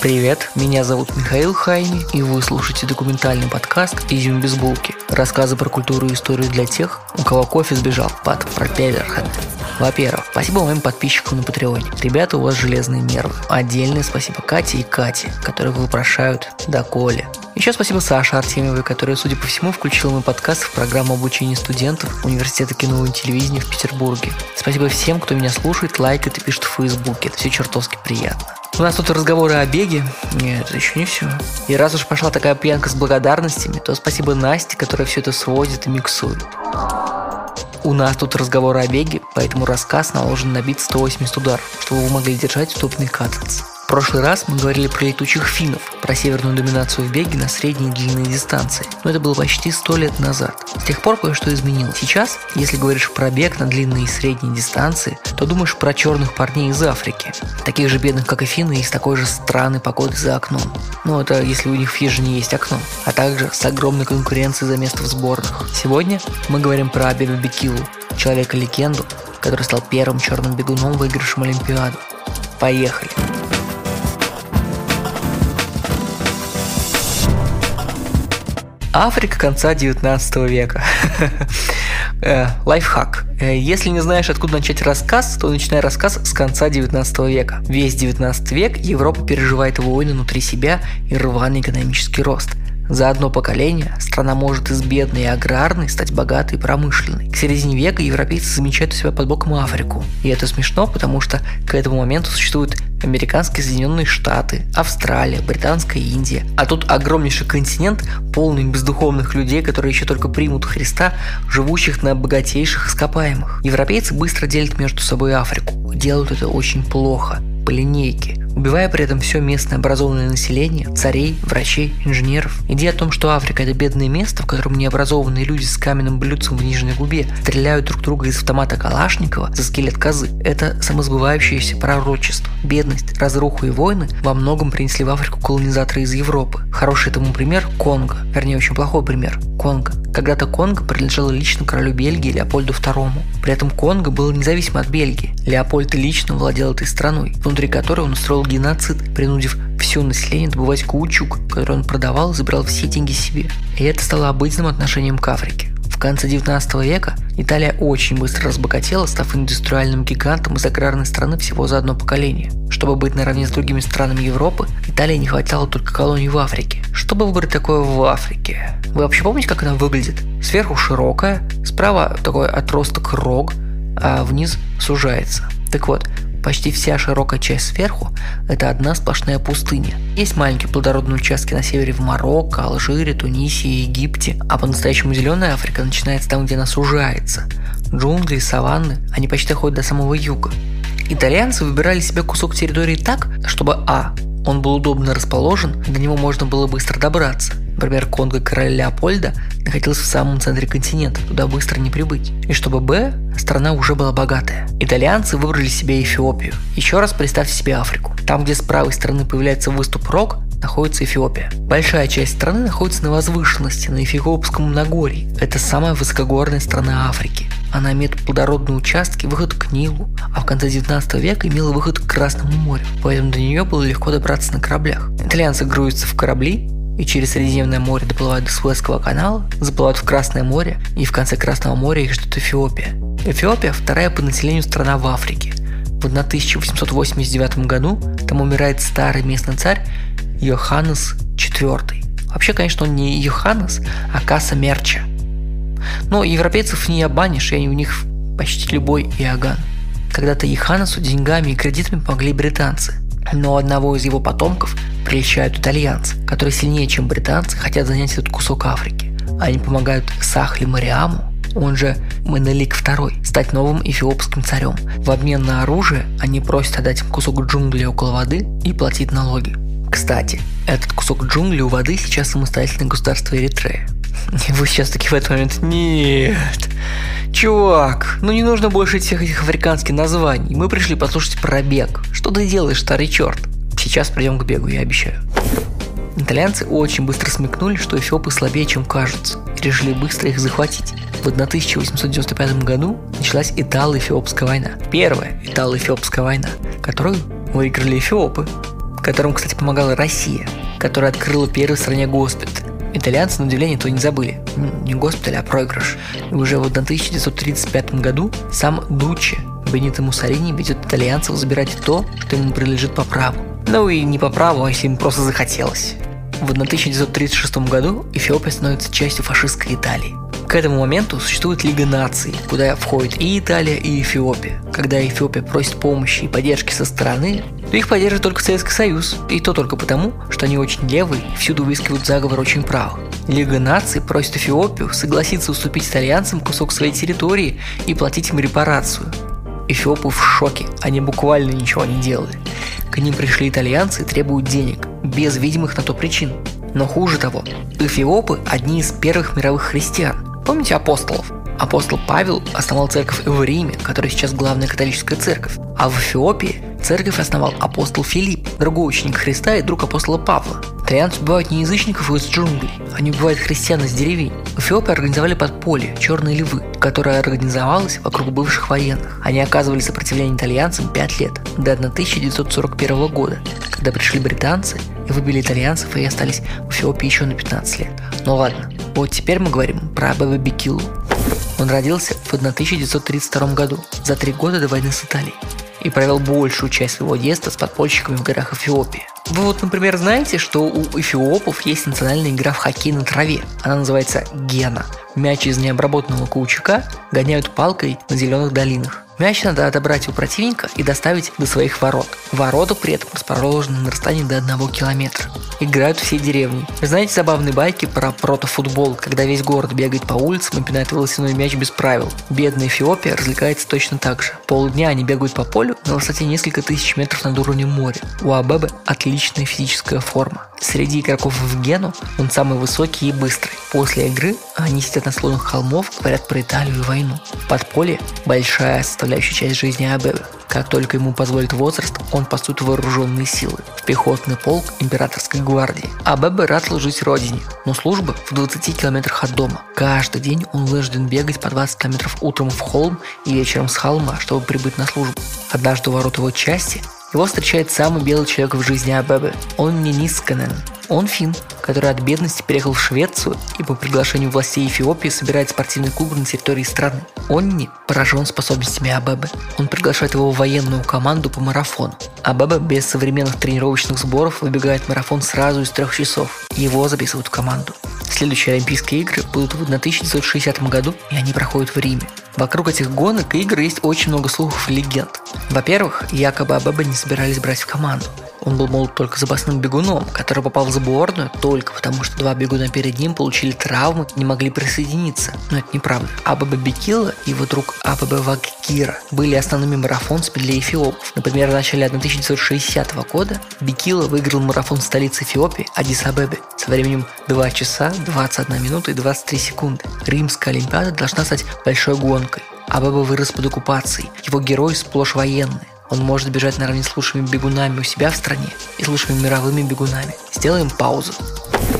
Привет, меня зовут Михаил Хайми, и вы слушаете документальный подкаст «Изюм без булки». Рассказы про культуру и историю для тех, у кого кофе сбежал под пропеллерхед. Во-первых, спасибо моим подписчикам на Патреоне. Ребята, у вас железные нервы. Отдельное спасибо Кате и Кате, которые вопрошают доколе. Еще спасибо Саше Артемьевой, которая, судя по всему, включила мой подкаст в программу обучения студентов Университета кино и телевидения в Петербурге. Спасибо всем, кто меня слушает, лайкает и пишет в Фейсбуке. Это все чертовски приятно. У нас тут разговоры о беге. Нет, это еще не все. И раз уж пошла такая пьянка с благодарностями, то спасибо Насте, которая все это сводит и миксует. У нас тут разговоры о беге, поэтому рассказ наложен на бит 180 ударов, чтобы вы могли держать удобный катанс прошлый раз мы говорили про летучих финнов, про северную доминацию в беге на средние и длинные дистанции. Но это было почти сто лет назад. С тех пор кое-что изменилось. Сейчас, если говоришь про бег на длинные и средние дистанции, то думаешь про черных парней из Африки. Таких же бедных, как и финны, и с такой же странной погодой за окном. Ну, это если у них в Фижине есть окно. А также с огромной конкуренцией за место в сборных. Сегодня мы говорим про Абеба Бекилу, человека-легенду, который стал первым черным бегуном, выигравшим Олимпиаду. Поехали! Африка конца 19 века. Э, лайфхак. Э, если не знаешь, откуда начать рассказ, то начинай рассказ с конца 19 века. Весь 19 век Европа переживает войны внутри себя и рваный экономический рост. За одно поколение страна может из бедной и аграрной стать богатой и промышленной. К середине века европейцы замечают у себя под боком Африку. И это смешно, потому что к этому моменту существуют американские Соединенные Штаты, Австралия, Британская Индия. А тут огромнейший континент, полный бездуховных людей, которые еще только примут Христа, живущих на богатейших ископаемых. Европейцы быстро делят между собой Африку. Делают это очень плохо, по линейке убивая при этом все местное образованное население, царей, врачей, инженеров. Идея о том, что Африка – это бедное место, в котором необразованные люди с каменным блюдцем в нижней губе стреляют друг друга из автомата Калашникова за скелет козы – это самосбывающееся пророчество. Бедность, разруху и войны во многом принесли в Африку колонизаторы из Европы. Хороший этому пример – Конго. Вернее, очень плохой пример – Конго. Когда-то Конго принадлежало лично королю Бельгии Леопольду II. При этом Конго было независимо от Бельгии. Леопольд лично владел этой страной, внутри которой он устроил геноцид, принудив все население добывать каучук, который он продавал и забирал все деньги себе. И это стало обыденным отношением к Африке. В конце 19 века Италия очень быстро разбогатела, став индустриальным гигантом из аграрной страны всего за одно поколение. Чтобы быть наравне с другими странами Европы, Италии не хватало только колоний в Африке. Что бы выбрать такое в Африке? Вы вообще помните, как она выглядит? Сверху широкая, справа такой отросток рог, а вниз сужается. Так вот, Почти вся широкая часть сверху – это одна сплошная пустыня. Есть маленькие плодородные участки на севере в Марокко, Алжире, Тунисе и Египте, а по-настоящему зеленая Африка начинается там, где она сужается. Джунгли, саванны, они почти доходят до самого юга. Итальянцы выбирали себе кусок территории так, чтобы а. Он был удобно расположен, до него можно было быстро добраться. Например, Конго короля Леопольда находился в самом центре континента, туда быстро не прибыть. И чтобы Б, страна уже была богатая. Итальянцы выбрали себе Эфиопию. Еще раз представьте себе Африку. Там, где с правой стороны появляется выступ Рок, находится Эфиопия. Большая часть страны находится на возвышенности, на Эфиопском Нагорье. Это самая высокогорная страна Африки. Она имеет плодородные участки, выход к Нилу, а в конце 19 века имела выход к Красному морю, поэтому до нее было легко добраться на кораблях. Итальянцы грузятся в корабли и через Средиземное море доплывают до Суэцкого канала, заплывают в Красное море, и в конце Красного моря их ждет Эфиопия. Эфиопия – вторая по населению страна в Африке. В 1889 году там умирает старый местный царь Йоханнес IV. Вообще, конечно, он не Йоханнес, а Каса Мерча. Но европейцев не обманешь, и они у них почти любой Иоганн. Когда-то Йоханнесу деньгами и кредитами помогли британцы, но одного из его потомков прельщают итальянцы, которые сильнее, чем британцы, хотят занять этот кусок Африки. Они помогают Сахли Мариаму, он же Менелик II, стать новым эфиопским царем. В обмен на оружие они просят отдать им кусок джунглей около воды и платить налоги. Кстати, этот кусок джунглей у воды сейчас самостоятельное государство Эритрея. И вы сейчас таки в этот момент «Нет, чувак, ну не нужно больше всех этих африканских названий. Мы пришли послушать про бег. Что ты делаешь, старый черт?» Сейчас придем к бегу, я обещаю. Итальянцы очень быстро смекнули, что эфиопы слабее, чем кажутся, и решили быстро их захватить. В 1895 году началась Итало-Эфиопская война. Первая Итало-Эфиопская война, которую выиграли эфиопы. К которому, кстати, помогала Россия, которая открыла первый стране госпиталь. Итальянцы, на удивление, то не забыли. Не госпиталь, а проигрыш. И уже в 1935 году сам Дуччи Бенито Муссолини ведет итальянцев забирать то, что ему принадлежит по праву. Ну и не по праву, а если им просто захотелось. В 1936 году Эфиопия становится частью фашистской Италии. К этому моменту существует Лига наций, куда входит и Италия, и Эфиопия. Когда Эфиопия просит помощи и поддержки со стороны, то их поддерживает только Советский Союз, и то только потому, что они очень левые и всюду выискивают заговор очень правых. Лига наций просит Эфиопию согласиться уступить итальянцам кусок своей территории и платить им репарацию. Эфиопы в шоке, они буквально ничего не делали. К ним пришли итальянцы и требуют денег, без видимых на то причин. Но хуже того, эфиопы – одни из первых мировых христиан. Помните апостолов? Апостол Павел основал церковь в Риме, которая сейчас главная католическая церковь. А в Эфиопии церковь основал апостол Филипп, другой ученик Христа и друг апостола Павла. Итальянцы убивают не язычников из джунглей, они убивают христиан из деревень. В Эфиопии организовали подполье «Черные львы», которое организовалось вокруг бывших военных. Они оказывали сопротивление итальянцам 5 лет, до 1941 года, когда пришли британцы и выбили итальянцев и остались в Эфиопии еще на 15 лет. Ну ладно, вот теперь мы говорим про Бэбе Бикилу. Он родился в 1932 году, за три года до войны с Италией и провел большую часть своего детства с подпольщиками в горах Эфиопии. Вы вот, например, знаете, что у эфиопов есть национальная игра в хоккей на траве. Она называется гена. Мяч из необработанного каучука гоняют палкой на зеленых долинах. Мяч надо отобрать у противника и доставить до своих ворот. Ворота при этом расположены на расстоянии до одного километра. Играют все деревни. Вы знаете забавные байки про протофутбол, когда весь город бегает по улицам и пинает волосяной мяч без правил? Бедная Эфиопия развлекается точно так же. Полдня они бегают по полю на высоте несколько тысяч метров над уровнем моря. У Абебы отличная физическая форма. Среди игроков в Гену он самый высокий и быстрый. После игры они сидят на склонах холмов, говорят про Италию и войну. Подполье – большая составляющая часть жизни Абебы. Как только ему позволит возраст, он поступит в вооруженные силы, в пехотный полк императорской гвардии. Абебе рад служить родине, но служба в 20 километрах от дома. Каждый день он вынужден бегать по 20 километров утром в холм и вечером с холма, чтобы прибыть на службу. Однажды у ворот его части его встречает самый белый человек в жизни Абебе. Он не Нисканен. Он фин, который от бедности переехал в Швецию и по приглашению властей Эфиопии собирает спортивный клуб на территории страны. Он не поражен способностями Абебе. Он приглашает его в военную команду по марафону. Абебе без современных тренировочных сборов выбегает марафон сразу из трех часов. Его записывают в команду. Следующие Олимпийские игры будут в 1960 году, и они проходят в Риме. Вокруг этих гонок и игр есть очень много слухов и легенд. Во-первых, якобы Абаба не собирались брать в команду. Он был, мол, только запасным бегуном, который попал в сборную только потому, что два бегуна перед ним получили травмы и не могли присоединиться. Но это неправда. Абаба Бекила и его друг Абаба Вагкира были основными марафонцами для эфиопов. Например, в начале 1960 года Бекила выиграл марафон в столице Эфиопии Адис-Абебе со временем 2 часа 21 минута и 23 секунды. Римская Олимпиада должна стать большой гонкой. Абаба вырос под оккупацией. Его герои сплошь военные. Он может бежать наравне с лучшими бегунами у себя в стране и с лучшими мировыми бегунами. Сделаем паузу.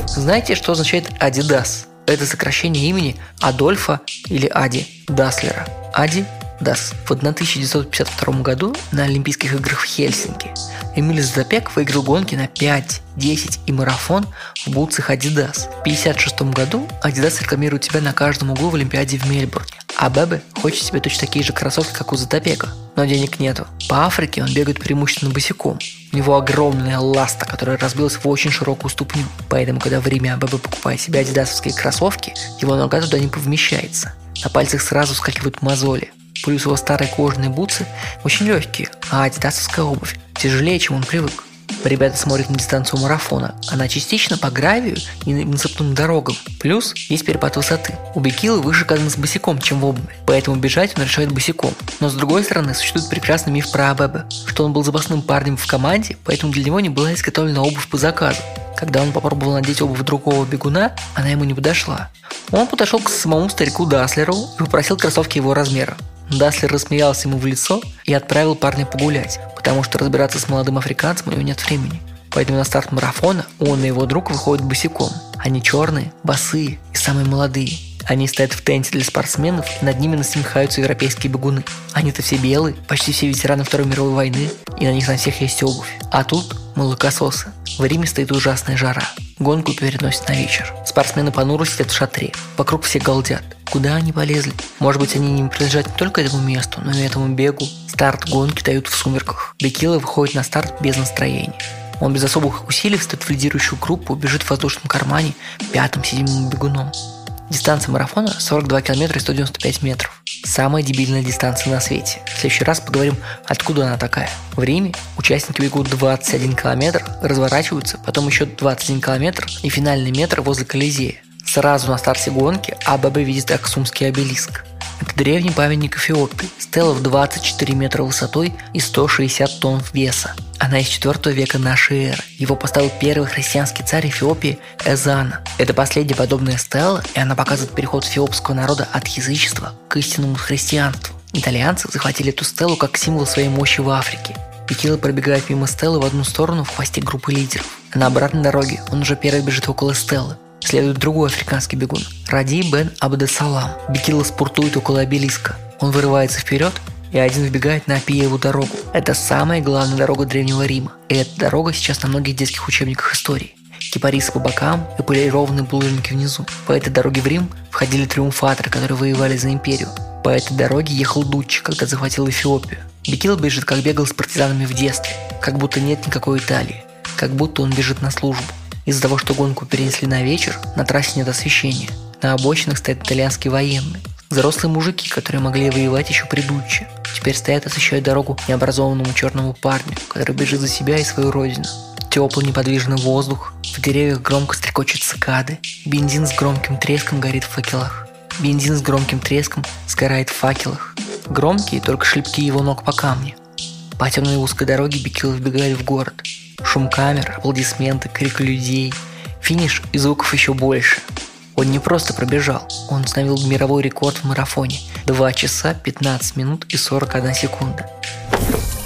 Знаете, что означает Adidas? Это сокращение имени Адольфа или Ади Даслера. Ади Дас. В 1952 году на Олимпийских играх в Хельсинки Эмиль Запек выиграл гонки на 5, 10 и марафон в бутсах Adidas. В 1956 году Adidas рекламирует себя на каждом углу в Олимпиаде в Мельбурне. А Бебе хочет себе точно такие же кроссовки, как у Затопека, но денег нету. По Африке он бегает преимущественно босиком. У него огромная ласта, которая разбилась в очень широкую ступню. Поэтому, когда в Риме Абебе покупает себе адидасовские кроссовки, его нога туда не помещается. На пальцах сразу скакивают мозоли. Плюс его старые кожаные бутсы очень легкие, а адидасовская обувь тяжелее, чем он привык. Ребята смотрят на дистанцию марафона. Она частично по гравию и насыпным дорогам. Плюс есть перепад высоты. У Бекилы выше с босиком, чем в обуви. Поэтому бежать он решает босиком. Но с другой стороны, существует прекрасный миф про Абебе, что он был запасным парнем в команде, поэтому для него не была изготовлена обувь по заказу. Когда он попробовал надеть обувь другого бегуна, она ему не подошла. Он подошел к самому старику Даслеру и попросил кроссовки его размера. Даслер рассмеялся ему в лицо и отправил парня погулять, потому что разбираться с молодым африканцем у него нет времени. Поэтому на старт марафона он и его друг выходят босиком. Они черные, босые и самые молодые. Они стоят в тенте для спортсменов, и над ними насмехаются европейские бегуны. Они-то все белые, почти все ветераны Второй мировой войны, и на них на всех есть обувь. А тут молокососы. В Риме стоит ужасная жара. Гонку переносят на вечер. Спортсмены понуро сидят в шатре. Вокруг все галдят. Куда они полезли? Может быть, они не принадлежат не только этому месту, но и этому бегу. Старт гонки дают в сумерках. Бекила выходит на старт без настроения. Он без особых усилий встает в лидирующую группу, бежит в воздушном кармане пятым-седьмым бегуном. Дистанция марафона 42 километра и 195 метров. Самая дебильная дистанция на свете. В следующий раз поговорим, откуда она такая. В Риме участники бегут 21 километр, разворачиваются, потом еще 21 километр и финальный метр возле Колизея. Сразу на старте гонки АББ видит Аксумский обелиск. Это древний памятник Эфиопии, стела в 24 метра высотой и 160 тонн веса. Она из 4 века нашей эры. Его поставил первый христианский царь Эфиопии Эзана. Это последняя подобная стела, и она показывает переход эфиопского народа от язычества к истинному христианству. Итальянцы захватили эту стелу как символ своей мощи в Африке. Пекила пробегает мимо стелы в одну сторону в хвосте группы лидеров. На обратной дороге он уже первый бежит около стелы. Следует другой африканский бегун – Ради бен Абдесалам. Бекила спортует около обелиска. Он вырывается вперед и один вбегает на Апиеву дорогу. Это самая главная дорога Древнего Рима. И эта дорога сейчас на многих детских учебниках истории. Кипарисы по бокам и полированные булыжники внизу. По этой дороге в Рим входили триумфаторы, которые воевали за империю. По этой дороге ехал Дуччи, когда захватил Эфиопию. Бекил бежит, как бегал с партизанами в детстве. Как будто нет никакой Италии. Как будто он бежит на службу. Из-за того, что гонку перенесли на вечер, на трассе нет освещения. На обочинах стоят итальянские военные. Взрослые мужики, которые могли воевать еще при Дуччи. Теперь стоят и освещают дорогу необразованному черному парню, который бежит за себя и свою родину. Теплый неподвижный воздух, в деревьях громко стрекочут цикады, бензин с громким треском горит в факелах. Бензин с громким треском сгорает в факелах. Громкие только шлепки его ног по камню. По темной узкой дороге Бекил вбегает в город. Шум камер, аплодисменты, крик людей. Финиш и звуков еще больше. Он не просто пробежал, он установил мировой рекорд в марафоне – 2 часа 15 минут и 41 секунда.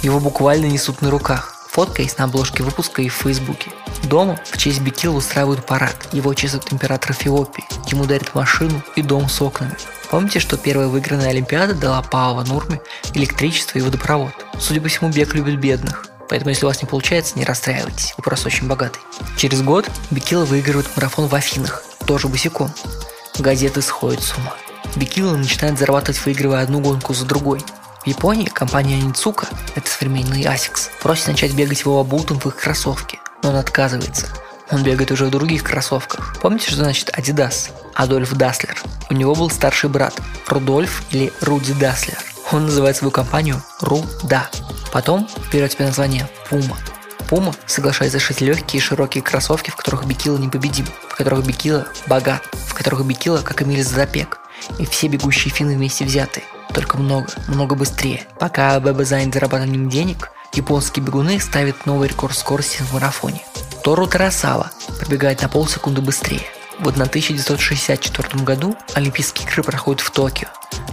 Его буквально несут на руках. Фотка есть на обложке выпуска и в Фейсбуке. Дома в честь Бекила устраивают парад. Его чествует император Эфиопии. Ему дарят машину и дом с окнами. Помните, что первая выигранная Олимпиада дала Паова Нурме электричество и водопровод? Судя по всему, Бек любит бедных. Поэтому, если у вас не получается, не расстраивайтесь, вы очень богатый. Через год Бекила выигрывает марафон в Афинах, тоже босиком. Газеты сходят с ума. Бекила начинает зарабатывать, выигрывая одну гонку за другой. В Японии компания Оницука, это современный Asics, просит начать бегать его обутым в их кроссовке, но он отказывается. Он бегает уже в других кроссовках. Помните, что значит Adidas? Адольф Дасслер. У него был старший брат Рудольф или Руди Дасслер. Он называет свою компанию Руда. Потом берет себе название Puma. Puma соглашается шить легкие и широкие кроссовки, в которых Бикила непобедим, в которых Бикила богат, в которых Бикила как Эмиль Затопек, и все бегущие финны вместе взятые. Только много, много быстрее. Пока АББ занят зарабатыванием денег, японские бегуны ставят новый рекорд скорости в марафоне. Тору Тарасава пробегает на полсекунды быстрее. В 1964 году Олимпийские игры проходят в Токио.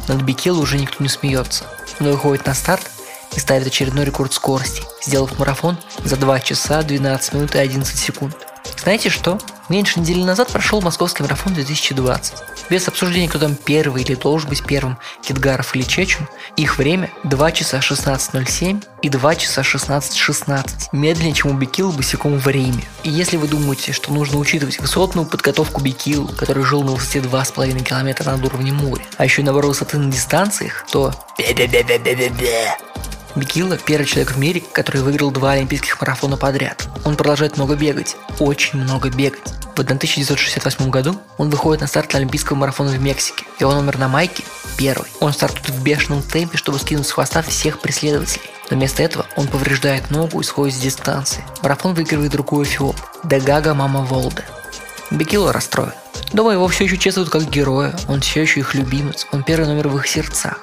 Над Бекило уже никто не смеется. Он выходит на старт и ставит очередной рекорд скорости, сделав марафон за 2 часа 12 минут и 11 секунд. Знаете что? Меньше недели назад прошел московский марафон 2020. Без обсуждения, кто там первый или должен быть первым, Китгаров или Чечун, их время 2 часа 16.07 и 2 часа 16.16, медленнее, чем у Бекила босиком в Риме. И если вы думаете, что нужно учитывать высотную подготовку Бекил, который жил на высоте 2,5 километра над уровнем моря, а еще и набор высоты на дистанциях, то Бекила – первый человек в мире, который выиграл два олимпийских марафона подряд. Он продолжает много бегать, очень много бегать. В 1968 году он выходит на старт олимпийского марафона в Мексике. Его номер на майке – первый. Он стартует в бешеном темпе, чтобы скинуть с хвоста всех преследователей. Но вместо этого он повреждает ногу и сходит с дистанции. Марафон выигрывает другой эфиоп – Дегага Мама Волде. Бекило расстроен. Дома его все еще чествуют как героя, он все еще их любимец, он первый номер в их сердцах.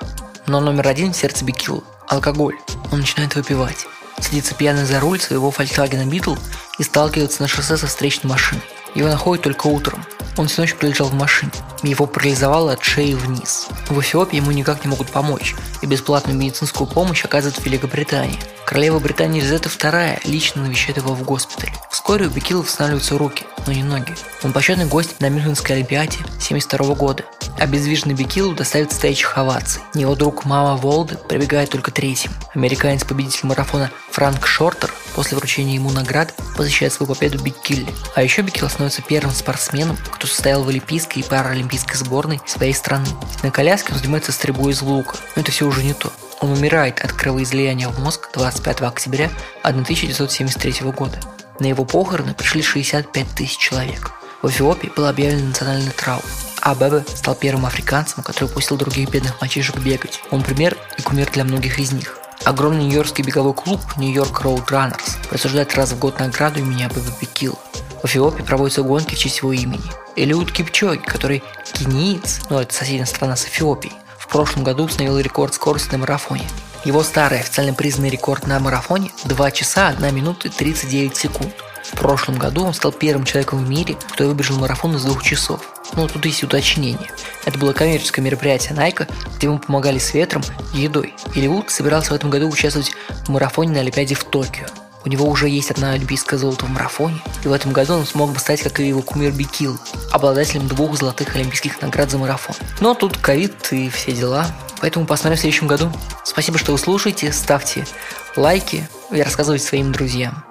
Но номер один в сердце Бекилу алкоголь. Он начинает выпивать. Садится пьяный за руль своего Volkswagen Beetle и сталкивается на шоссе со встречной машиной. Его находят только утром. Он всю ночь пролежал в машине. Его парализовало от шеи вниз. В Эфиопии ему никак не могут помочь, и бесплатную медицинскую помощь оказывает в Великобритании. Королева Британии Елизавета II лично навещает его в госпитале. Вскоре у Бекила восстанавливаются руки, но не ноги. Он почетный гость на Мюнхенской Олимпиаде 1972 года. Обездвиженный Бикилу доставит стоячих оваций. Его друг Мама Волды прибегает только третьим. Американец-победитель марафона Франк Шортер после вручения ему наград посвящает свою победу Бикилле. А еще Бикилл становится первым спортсменом, кто состоял в олимпийской и паралимпийской сборной своей страны. На коляске он занимается стрельбой из лука, но это все уже не то. Он умирает от кровоизлияния в мозг 25 октября 1973 года. На его похороны пришли 65 тысяч человек. В Эфиопии был объявлен национальный траур, а Бебе стал первым африканцем, который пустил других бедных мальчишек бегать. Он пример и кумир для многих из них. Огромный нью-йоркский беговой клуб Нью-Йорк Роуд Runners присуждает раз в год награду имени Абеба. В Эфиопии проводятся гонки в честь его имени. Элиуд Кипчоги, который кениец, ну это соседняя страна с Эфиопией, в прошлом году установил рекорд скорости на марафоне. Его старый официально признанный рекорд на марафоне – 2 часа 1 минута 39 секунд. В прошлом году он стал первым человеком в мире, кто выбежал марафон из двух часов. Но тут есть уточнение. Это было коммерческое мероприятие Nike, где ему помогали с ветром и едой. И Ливуд собирался в этом году участвовать в марафоне на Олимпиаде в Токио. У него уже есть одна олимпийское золото в марафоне, и в этом году он смог бы стать, как и его кумир Бикил, обладателем двух золотых олимпийских наград за марафон. Но тут ковид и все дела, поэтому посмотрим в следующем году. Спасибо, что вы слушаете, ставьте лайки и рассказывайте своим друзьям.